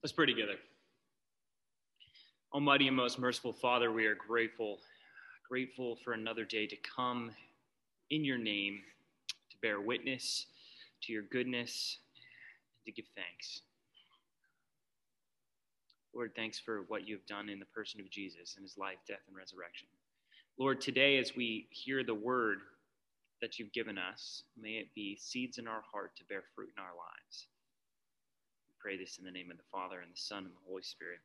Let's pray together. Almighty and most merciful Father, we are grateful, grateful for another day to come in your name to bear witness to your goodness and to give thanks. Lord, thanks for what you've done in the person of Jesus and his life, death, and resurrection. Lord, today as we hear the word that you've given us, may it be seeds in our heart to bear fruit in our lives. Pray this in the name of the Father, and the Son, and the Holy Spirit.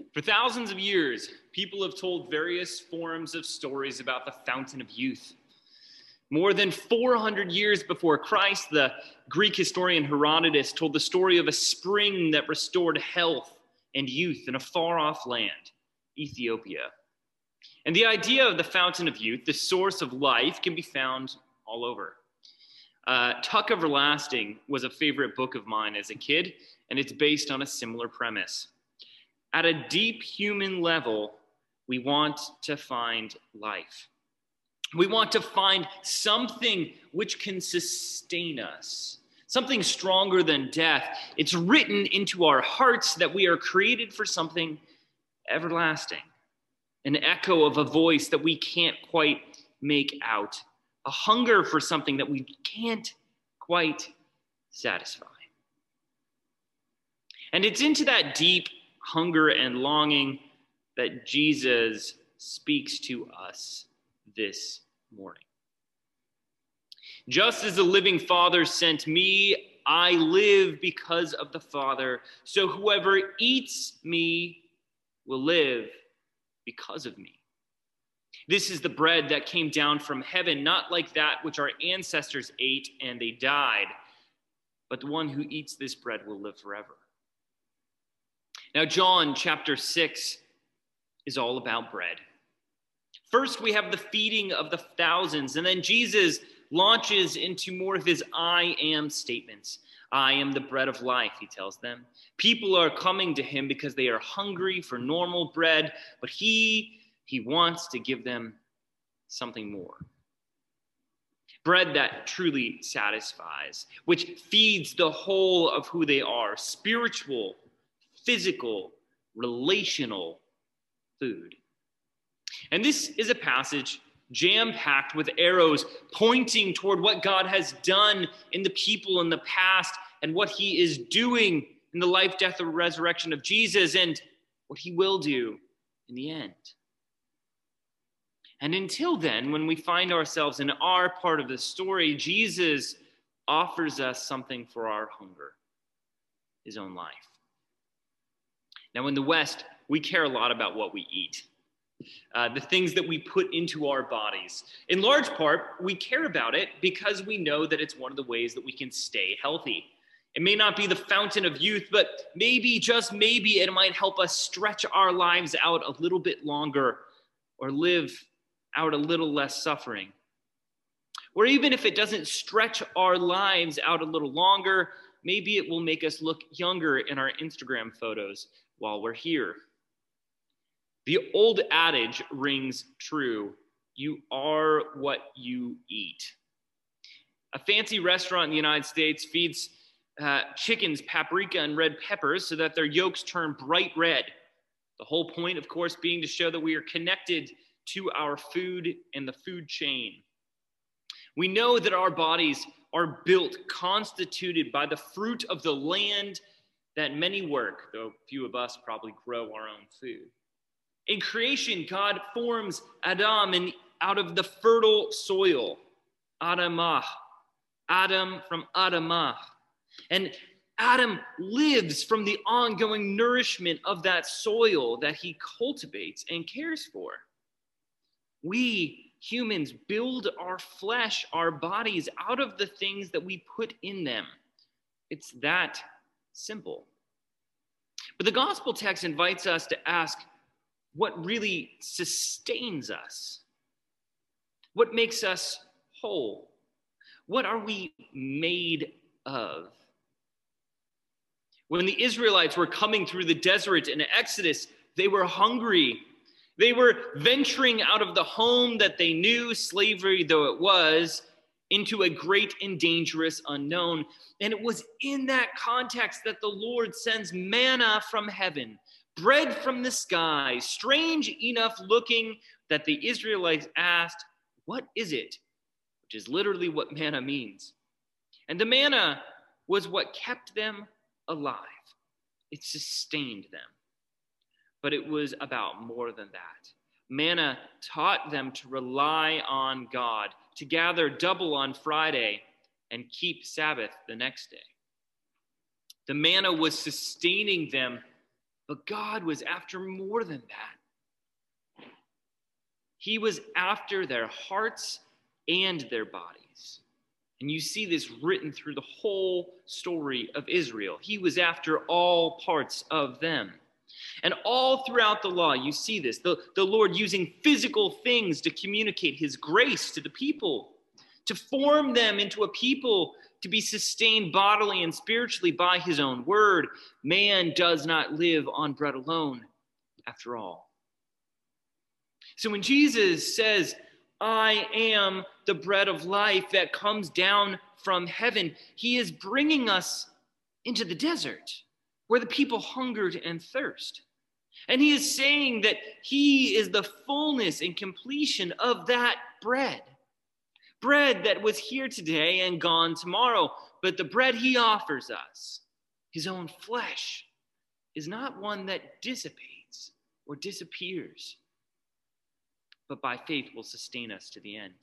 Amen. For thousands of years, people have told various forms of stories about the fountain of youth. More than 400 years before Christ, the Greek historian Herodotus told the story of a spring that restored health and youth in a far off land, Ethiopia. And the idea of the fountain of youth, the source of life, can be found all over. Uh, Tuck Everlasting was a favorite book of mine as a kid, and it's based on a similar premise. At a deep human level, we want to find life. We want to find something which can sustain us, something stronger than death. It's written into our hearts that we are created for something everlasting, an echo of a voice that we can't quite make out, a hunger for something that we can't quite satisfy. And it's into that deep hunger and longing that Jesus speaks to us this morning. Just as the living Father sent me, I live because of the Father. So whoever eats me will live because of me. This is the bread that came down from heaven, not like that which our ancestors ate and they died, but the one who eats this bread will live forever. Now, John chapter 6 is all about bread. First, we have the feeding of the thousands, and then Jesus launches into more of his I am statements. I am the bread of life, he tells them. People are coming to him because they are hungry for normal bread, but he he wants to give them something more. Bread that truly satisfies, which feeds the whole of who they are spiritual, physical, relational food. And this is a passage jam packed with arrows pointing toward what God has done in the people in the past and what he is doing in the life, death, and resurrection of Jesus and what he will do in the end. And until then, when we find ourselves in our part of the story, Jesus offers us something for our hunger his own life. Now, in the West, we care a lot about what we eat uh, the things that we put into our bodies. In large part, we care about it because we know that it's one of the ways that we can stay healthy. It may not be the fountain of youth, but maybe, just maybe, it might help us stretch our lives out a little bit longer or live out a little less suffering. Or even if it doesn't stretch our lives out a little longer, maybe it will make us look younger in our Instagram photos while we're here. The old adage rings true you are what you eat. A fancy restaurant in the United States feeds uh, chickens paprika and red peppers so that their yolks turn bright red. The whole point, of course, being to show that we are connected to our food and the food chain. We know that our bodies are built, constituted by the fruit of the land that many work, though few of us probably grow our own food. In creation, God forms Adam and out of the fertile soil, Adamah, Adam from Adamah. And Adam lives from the ongoing nourishment of that soil that he cultivates and cares for. We humans build our flesh, our bodies out of the things that we put in them. It's that simple. But the gospel text invites us to ask what really sustains us, what makes us whole, what are we made of? When the Israelites were coming through the desert in Exodus, they were hungry. They were venturing out of the home that they knew, slavery though it was, into a great and dangerous unknown. And it was in that context that the Lord sends manna from heaven, bread from the sky, strange enough looking that the Israelites asked, What is it? Which is literally what manna means. And the manna was what kept them alive, it sustained them. But it was about more than that. Manna taught them to rely on God, to gather double on Friday and keep Sabbath the next day. The manna was sustaining them, but God was after more than that. He was after their hearts and their bodies. And you see this written through the whole story of Israel. He was after all parts of them. And all throughout the law, you see this the, the Lord using physical things to communicate his grace to the people, to form them into a people to be sustained bodily and spiritually by his own word. Man does not live on bread alone, after all. So when Jesus says, I am the bread of life that comes down from heaven, he is bringing us into the desert where the people hungered and thirst. And he is saying that he is the fullness and completion of that bread. Bread that was here today and gone tomorrow. But the bread he offers us, his own flesh, is not one that dissipates or disappears, but by faith will sustain us to the end.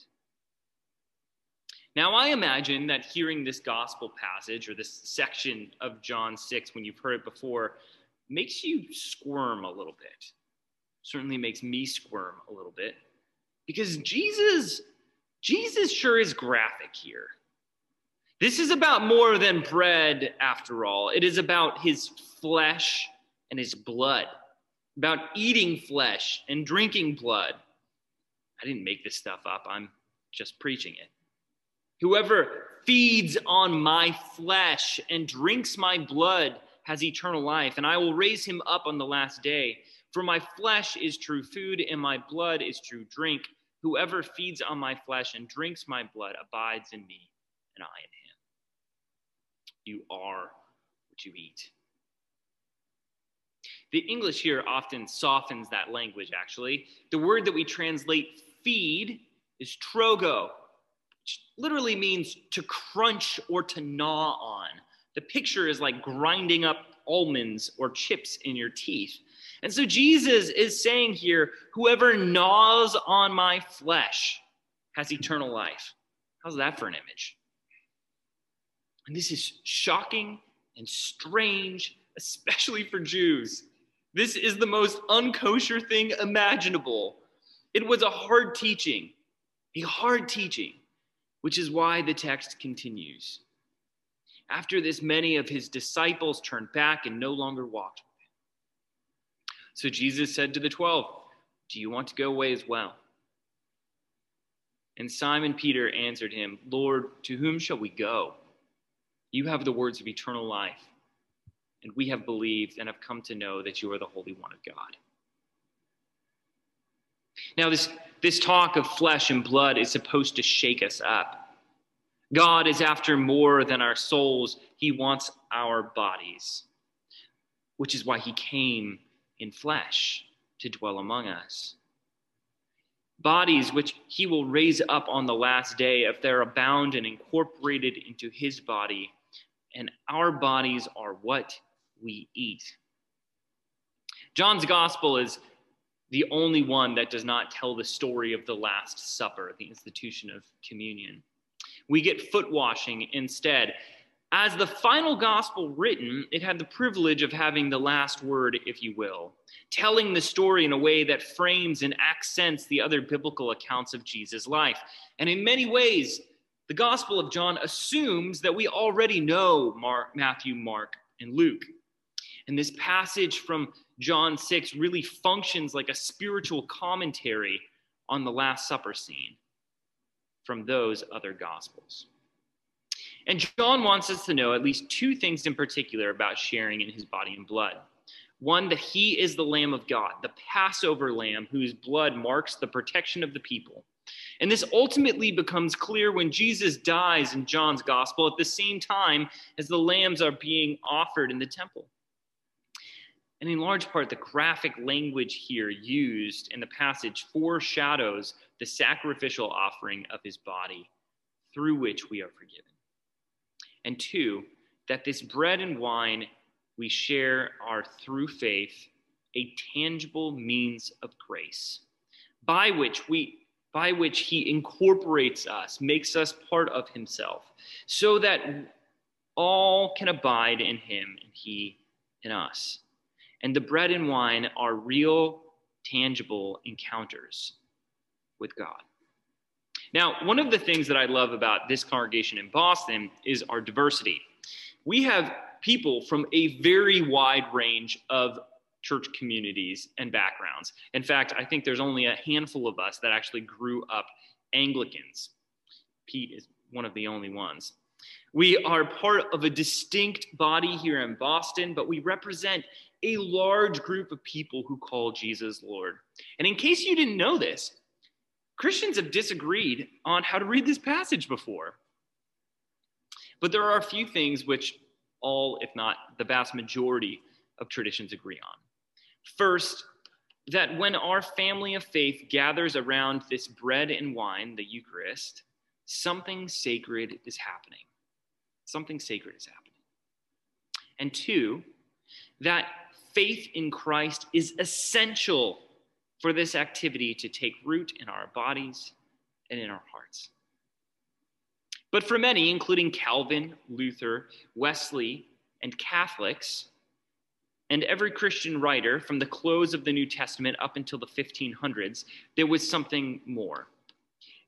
Now, I imagine that hearing this gospel passage or this section of John 6, when you've heard it before, makes you squirm a little bit. Certainly makes me squirm a little bit. Because Jesus, Jesus sure is graphic here. This is about more than bread, after all. It is about his flesh and his blood, about eating flesh and drinking blood. I didn't make this stuff up, I'm just preaching it. Whoever feeds on my flesh and drinks my blood has eternal life, and I will raise him up on the last day. For my flesh is true food, and my blood is true drink. Whoever feeds on my flesh and drinks my blood abides in me, and I in him. You are what you eat. The English here often softens that language, actually. The word that we translate feed is trogo, which literally means to crunch or to gnaw on. The picture is like grinding up almonds or chips in your teeth. And so Jesus is saying here whoever gnaws on my flesh has eternal life. How's that for an image? And this is shocking and strange, especially for Jews. This is the most unkosher thing imaginable. It was a hard teaching, a hard teaching which is why the text continues. After this, many of his disciples turned back and no longer walked with him. So Jesus said to the twelve, Do you want to go away as well? And Simon Peter answered him, Lord, to whom shall we go? You have the words of eternal life, and we have believed and have come to know that you are the Holy One of God. Now, this, this talk of flesh and blood is supposed to shake us up. God is after more than our souls, He wants our bodies, which is why He came in flesh to dwell among us. Bodies which He will raise up on the last day if they're bound and incorporated into His body, and our bodies are what we eat. John's gospel is the only one that does not tell the story of the Last Supper, the institution of communion. We get foot washing instead. As the final gospel written, it had the privilege of having the last word, if you will, telling the story in a way that frames and accents the other biblical accounts of Jesus' life. And in many ways, the Gospel of John assumes that we already know Mark, Matthew, Mark, and Luke. And this passage from John 6 really functions like a spiritual commentary on the Last Supper scene from those other Gospels. And John wants us to know at least two things in particular about sharing in his body and blood. One, that he is the Lamb of God, the Passover Lamb whose blood marks the protection of the people. And this ultimately becomes clear when Jesus dies in John's gospel at the same time as the lambs are being offered in the temple. And in large part, the graphic language here used in the passage foreshadows the sacrificial offering of his body through which we are forgiven. And two, that this bread and wine we share are through faith a tangible means of grace by which we by which he incorporates us makes us part of himself so that all can abide in him and he in us and the bread and wine are real tangible encounters with god now one of the things that i love about this congregation in boston is our diversity we have people from a very wide range of church communities and backgrounds. In fact, I think there's only a handful of us that actually grew up Anglicans. Pete is one of the only ones. We are part of a distinct body here in Boston, but we represent a large group of people who call Jesus Lord. And in case you didn't know this, Christians have disagreed on how to read this passage before. But there are a few things which all, if not the vast majority of traditions agree on. First, that when our family of faith gathers around this bread and wine, the Eucharist, something sacred is happening. Something sacred is happening. And two, that faith in Christ is essential for this activity to take root in our bodies and in our hearts. But for many, including Calvin, Luther, Wesley, and Catholics, and every Christian writer from the close of the New Testament up until the 1500s, there was something more.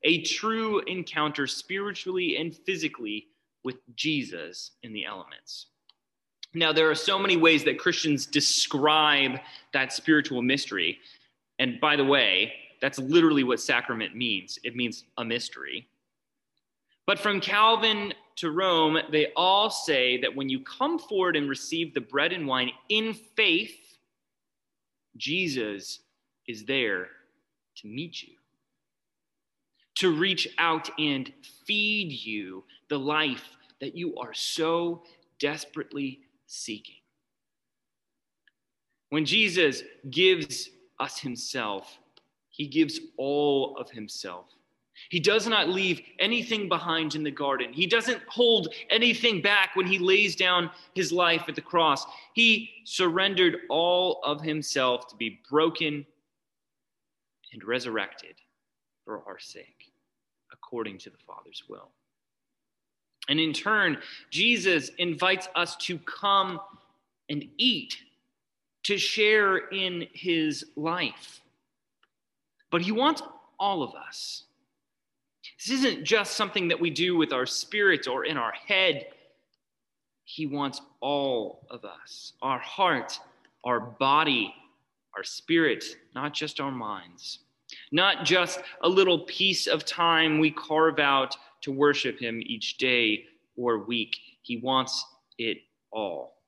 A true encounter spiritually and physically with Jesus in the elements. Now, there are so many ways that Christians describe that spiritual mystery. And by the way, that's literally what sacrament means it means a mystery. But from Calvin to Rome, they all say that when you come forward and receive the bread and wine in faith, Jesus is there to meet you, to reach out and feed you the life that you are so desperately seeking. When Jesus gives us himself, he gives all of himself he does not leave anything behind in the garden. He doesn't hold anything back when he lays down his life at the cross. He surrendered all of himself to be broken and resurrected for our sake, according to the Father's will. And in turn, Jesus invites us to come and eat, to share in his life. But he wants all of us. This isn't just something that we do with our spirit or in our head. He wants all of us our heart, our body, our spirit, not just our minds, not just a little piece of time we carve out to worship Him each day or week. He wants it all.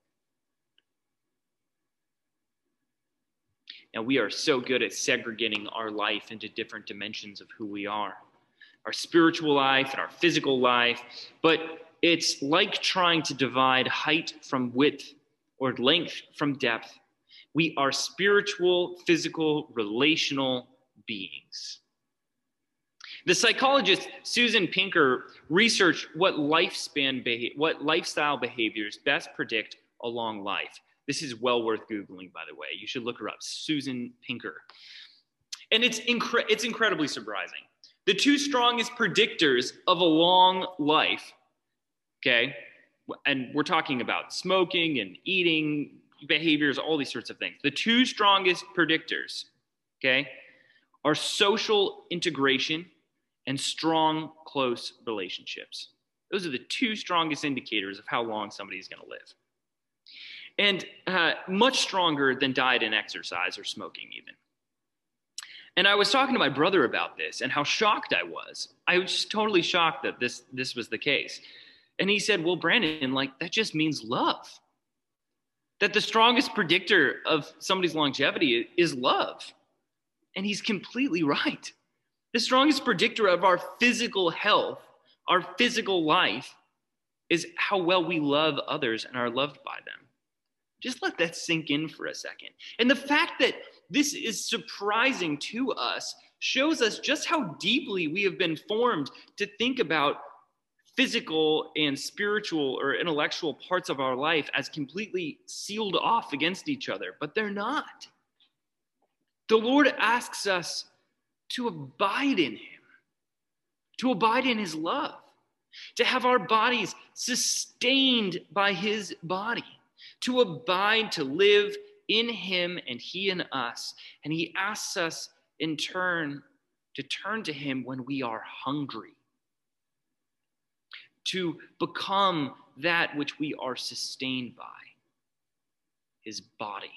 Now, we are so good at segregating our life into different dimensions of who we are our spiritual life and our physical life, but it's like trying to divide height from width or length from depth. We are spiritual, physical, relational beings. The psychologist Susan Pinker researched what lifespan beha- what lifestyle behaviors best predict a long life. This is well worth googling, by the way. You should look her up, Susan Pinker. And it's incre- it's incredibly surprising. The two strongest predictors of a long life, okay, and we're talking about smoking and eating behaviors, all these sorts of things. The two strongest predictors, okay, are social integration and strong, close relationships. Those are the two strongest indicators of how long somebody is going to live. And uh, much stronger than diet and exercise or smoking, even. And I was talking to my brother about this and how shocked I was. I was totally shocked that this this was the case. And he said, "Well, Brandon, like that just means love. That the strongest predictor of somebody's longevity is love." And he's completely right. The strongest predictor of our physical health, our physical life, is how well we love others and are loved by them. Just let that sink in for a second. And the fact that this is surprising to us shows us just how deeply we have been formed to think about physical and spiritual or intellectual parts of our life as completely sealed off against each other, but they're not. The Lord asks us to abide in Him, to abide in His love, to have our bodies sustained by His body, to abide, to live in Him and He in us. And He asks us in turn to turn to Him when we are hungry, to become that which we are sustained by His body.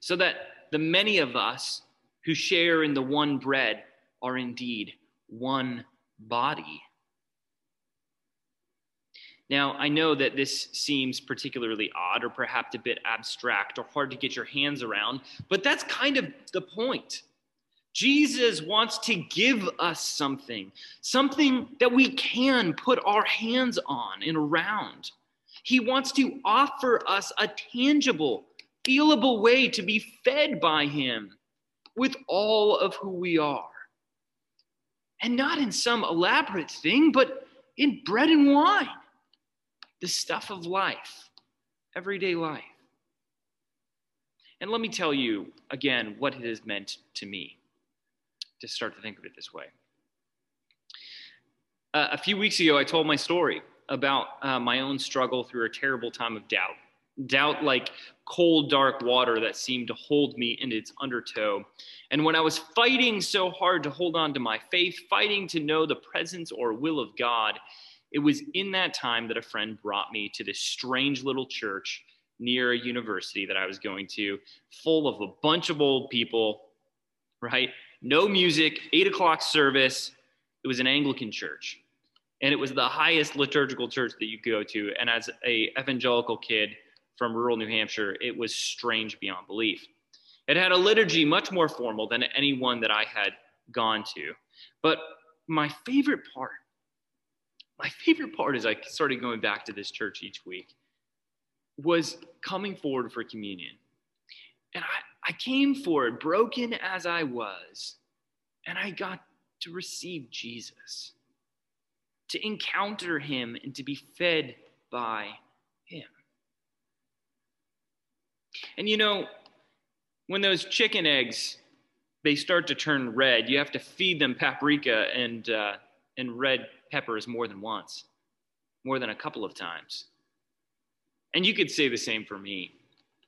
So that the many of us who share in the one bread are indeed one body. Now, I know that this seems particularly odd or perhaps a bit abstract or hard to get your hands around, but that's kind of the point. Jesus wants to give us something, something that we can put our hands on and around. He wants to offer us a tangible, feelable way to be fed by Him with all of who we are. And not in some elaborate thing, but in bread and wine, the stuff of life, everyday life. And let me tell you again what it has meant to me to start to think of it this way. Uh, a few weeks ago, I told my story about uh, my own struggle through a terrible time of doubt. Doubt like cold, dark water that seemed to hold me in its undertow. And when I was fighting so hard to hold on to my faith, fighting to know the presence or will of God, it was in that time that a friend brought me to this strange little church near a university that I was going to, full of a bunch of old people, right? No music, eight o'clock service. It was an Anglican church. And it was the highest liturgical church that you could go to. And as a evangelical kid, from rural New Hampshire, it was strange beyond belief. It had a liturgy much more formal than any one that I had gone to. But my favorite part, my favorite part as I started going back to this church each week was coming forward for communion. And I, I came forward broken as I was, and I got to receive Jesus, to encounter him, and to be fed by him. And you know, when those chicken eggs they start to turn red, you have to feed them paprika and uh, and red peppers more than once, more than a couple of times. And you could say the same for me.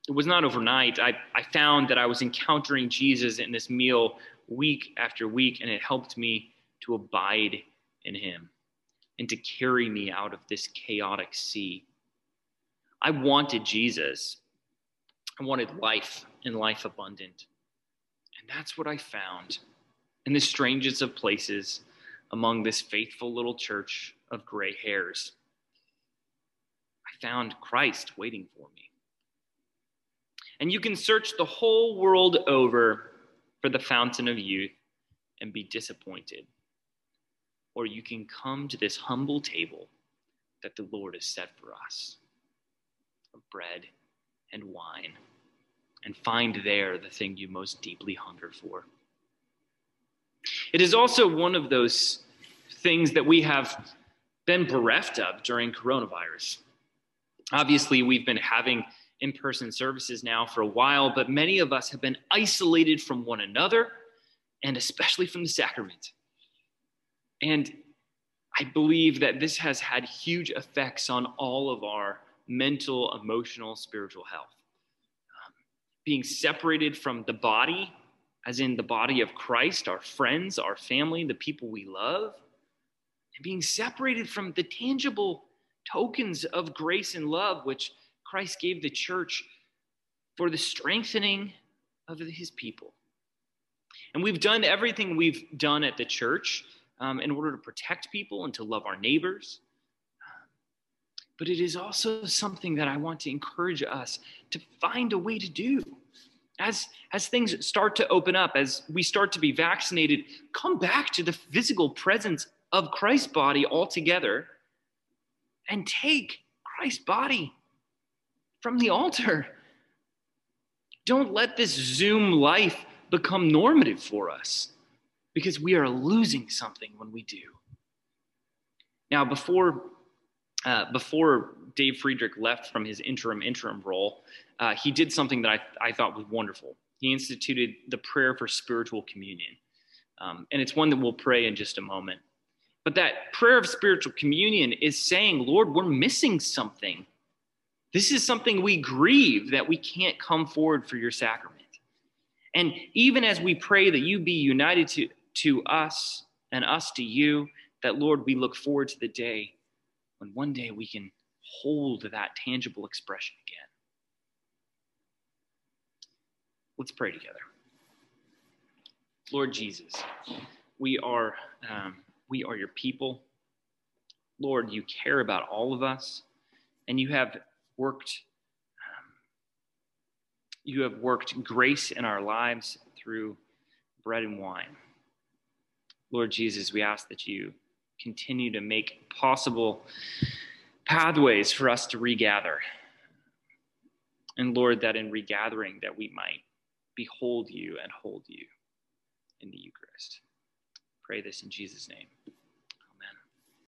It was not overnight. I, I found that I was encountering Jesus in this meal week after week, and it helped me to abide in him and to carry me out of this chaotic sea. I wanted Jesus, I wanted life and life abundant. And that's what I found in the strangest of places among this faithful little church of gray hairs. I found Christ waiting for me. And you can search the whole world over for the fountain of youth and be disappointed. Or you can come to this humble table that the Lord has set for us of bread and wine and find there the thing you most deeply hunger for. It is also one of those things that we have been bereft of during coronavirus. Obviously, we've been having in person services now for a while, but many of us have been isolated from one another and especially from the sacrament. And I believe that this has had huge effects on all of our mental, emotional, spiritual health um, being separated from the body, as in the body of Christ, our friends, our family, the people we love, and being separated from the tangible tokens of grace and love which Christ gave the church for the strengthening of his people. And we've done everything we've done at the church um, in order to protect people and to love our neighbors but it is also something that I want to encourage us to find a way to do as as things start to open up as we start to be vaccinated come back to the physical presence of christ's body altogether and take christ's body from the altar. Don't let this zoom life become normative for us because we are losing something when we do. Now before uh, before Dave Friedrich left from his interim interim role, uh, he did something that I, I thought was wonderful. He instituted the prayer for spiritual communion. Um, and it's one that we'll pray in just a moment. But that prayer of spiritual communion is saying, Lord, we're missing something. This is something we grieve that we can't come forward for your sacrament. And even as we pray that you be united to, to us and us to you, that Lord, we look forward to the day when one day we can hold that tangible expression again. Let's pray together. Lord Jesus, we are, um, we are your people. Lord, you care about all of us, and you have worked um, you have worked grace in our lives through bread and wine. Lord Jesus, we ask that you continue to make possible pathways for us to regather. And Lord, that in regathering that we might behold you and hold you in the Eucharist. Pray this in Jesus' name.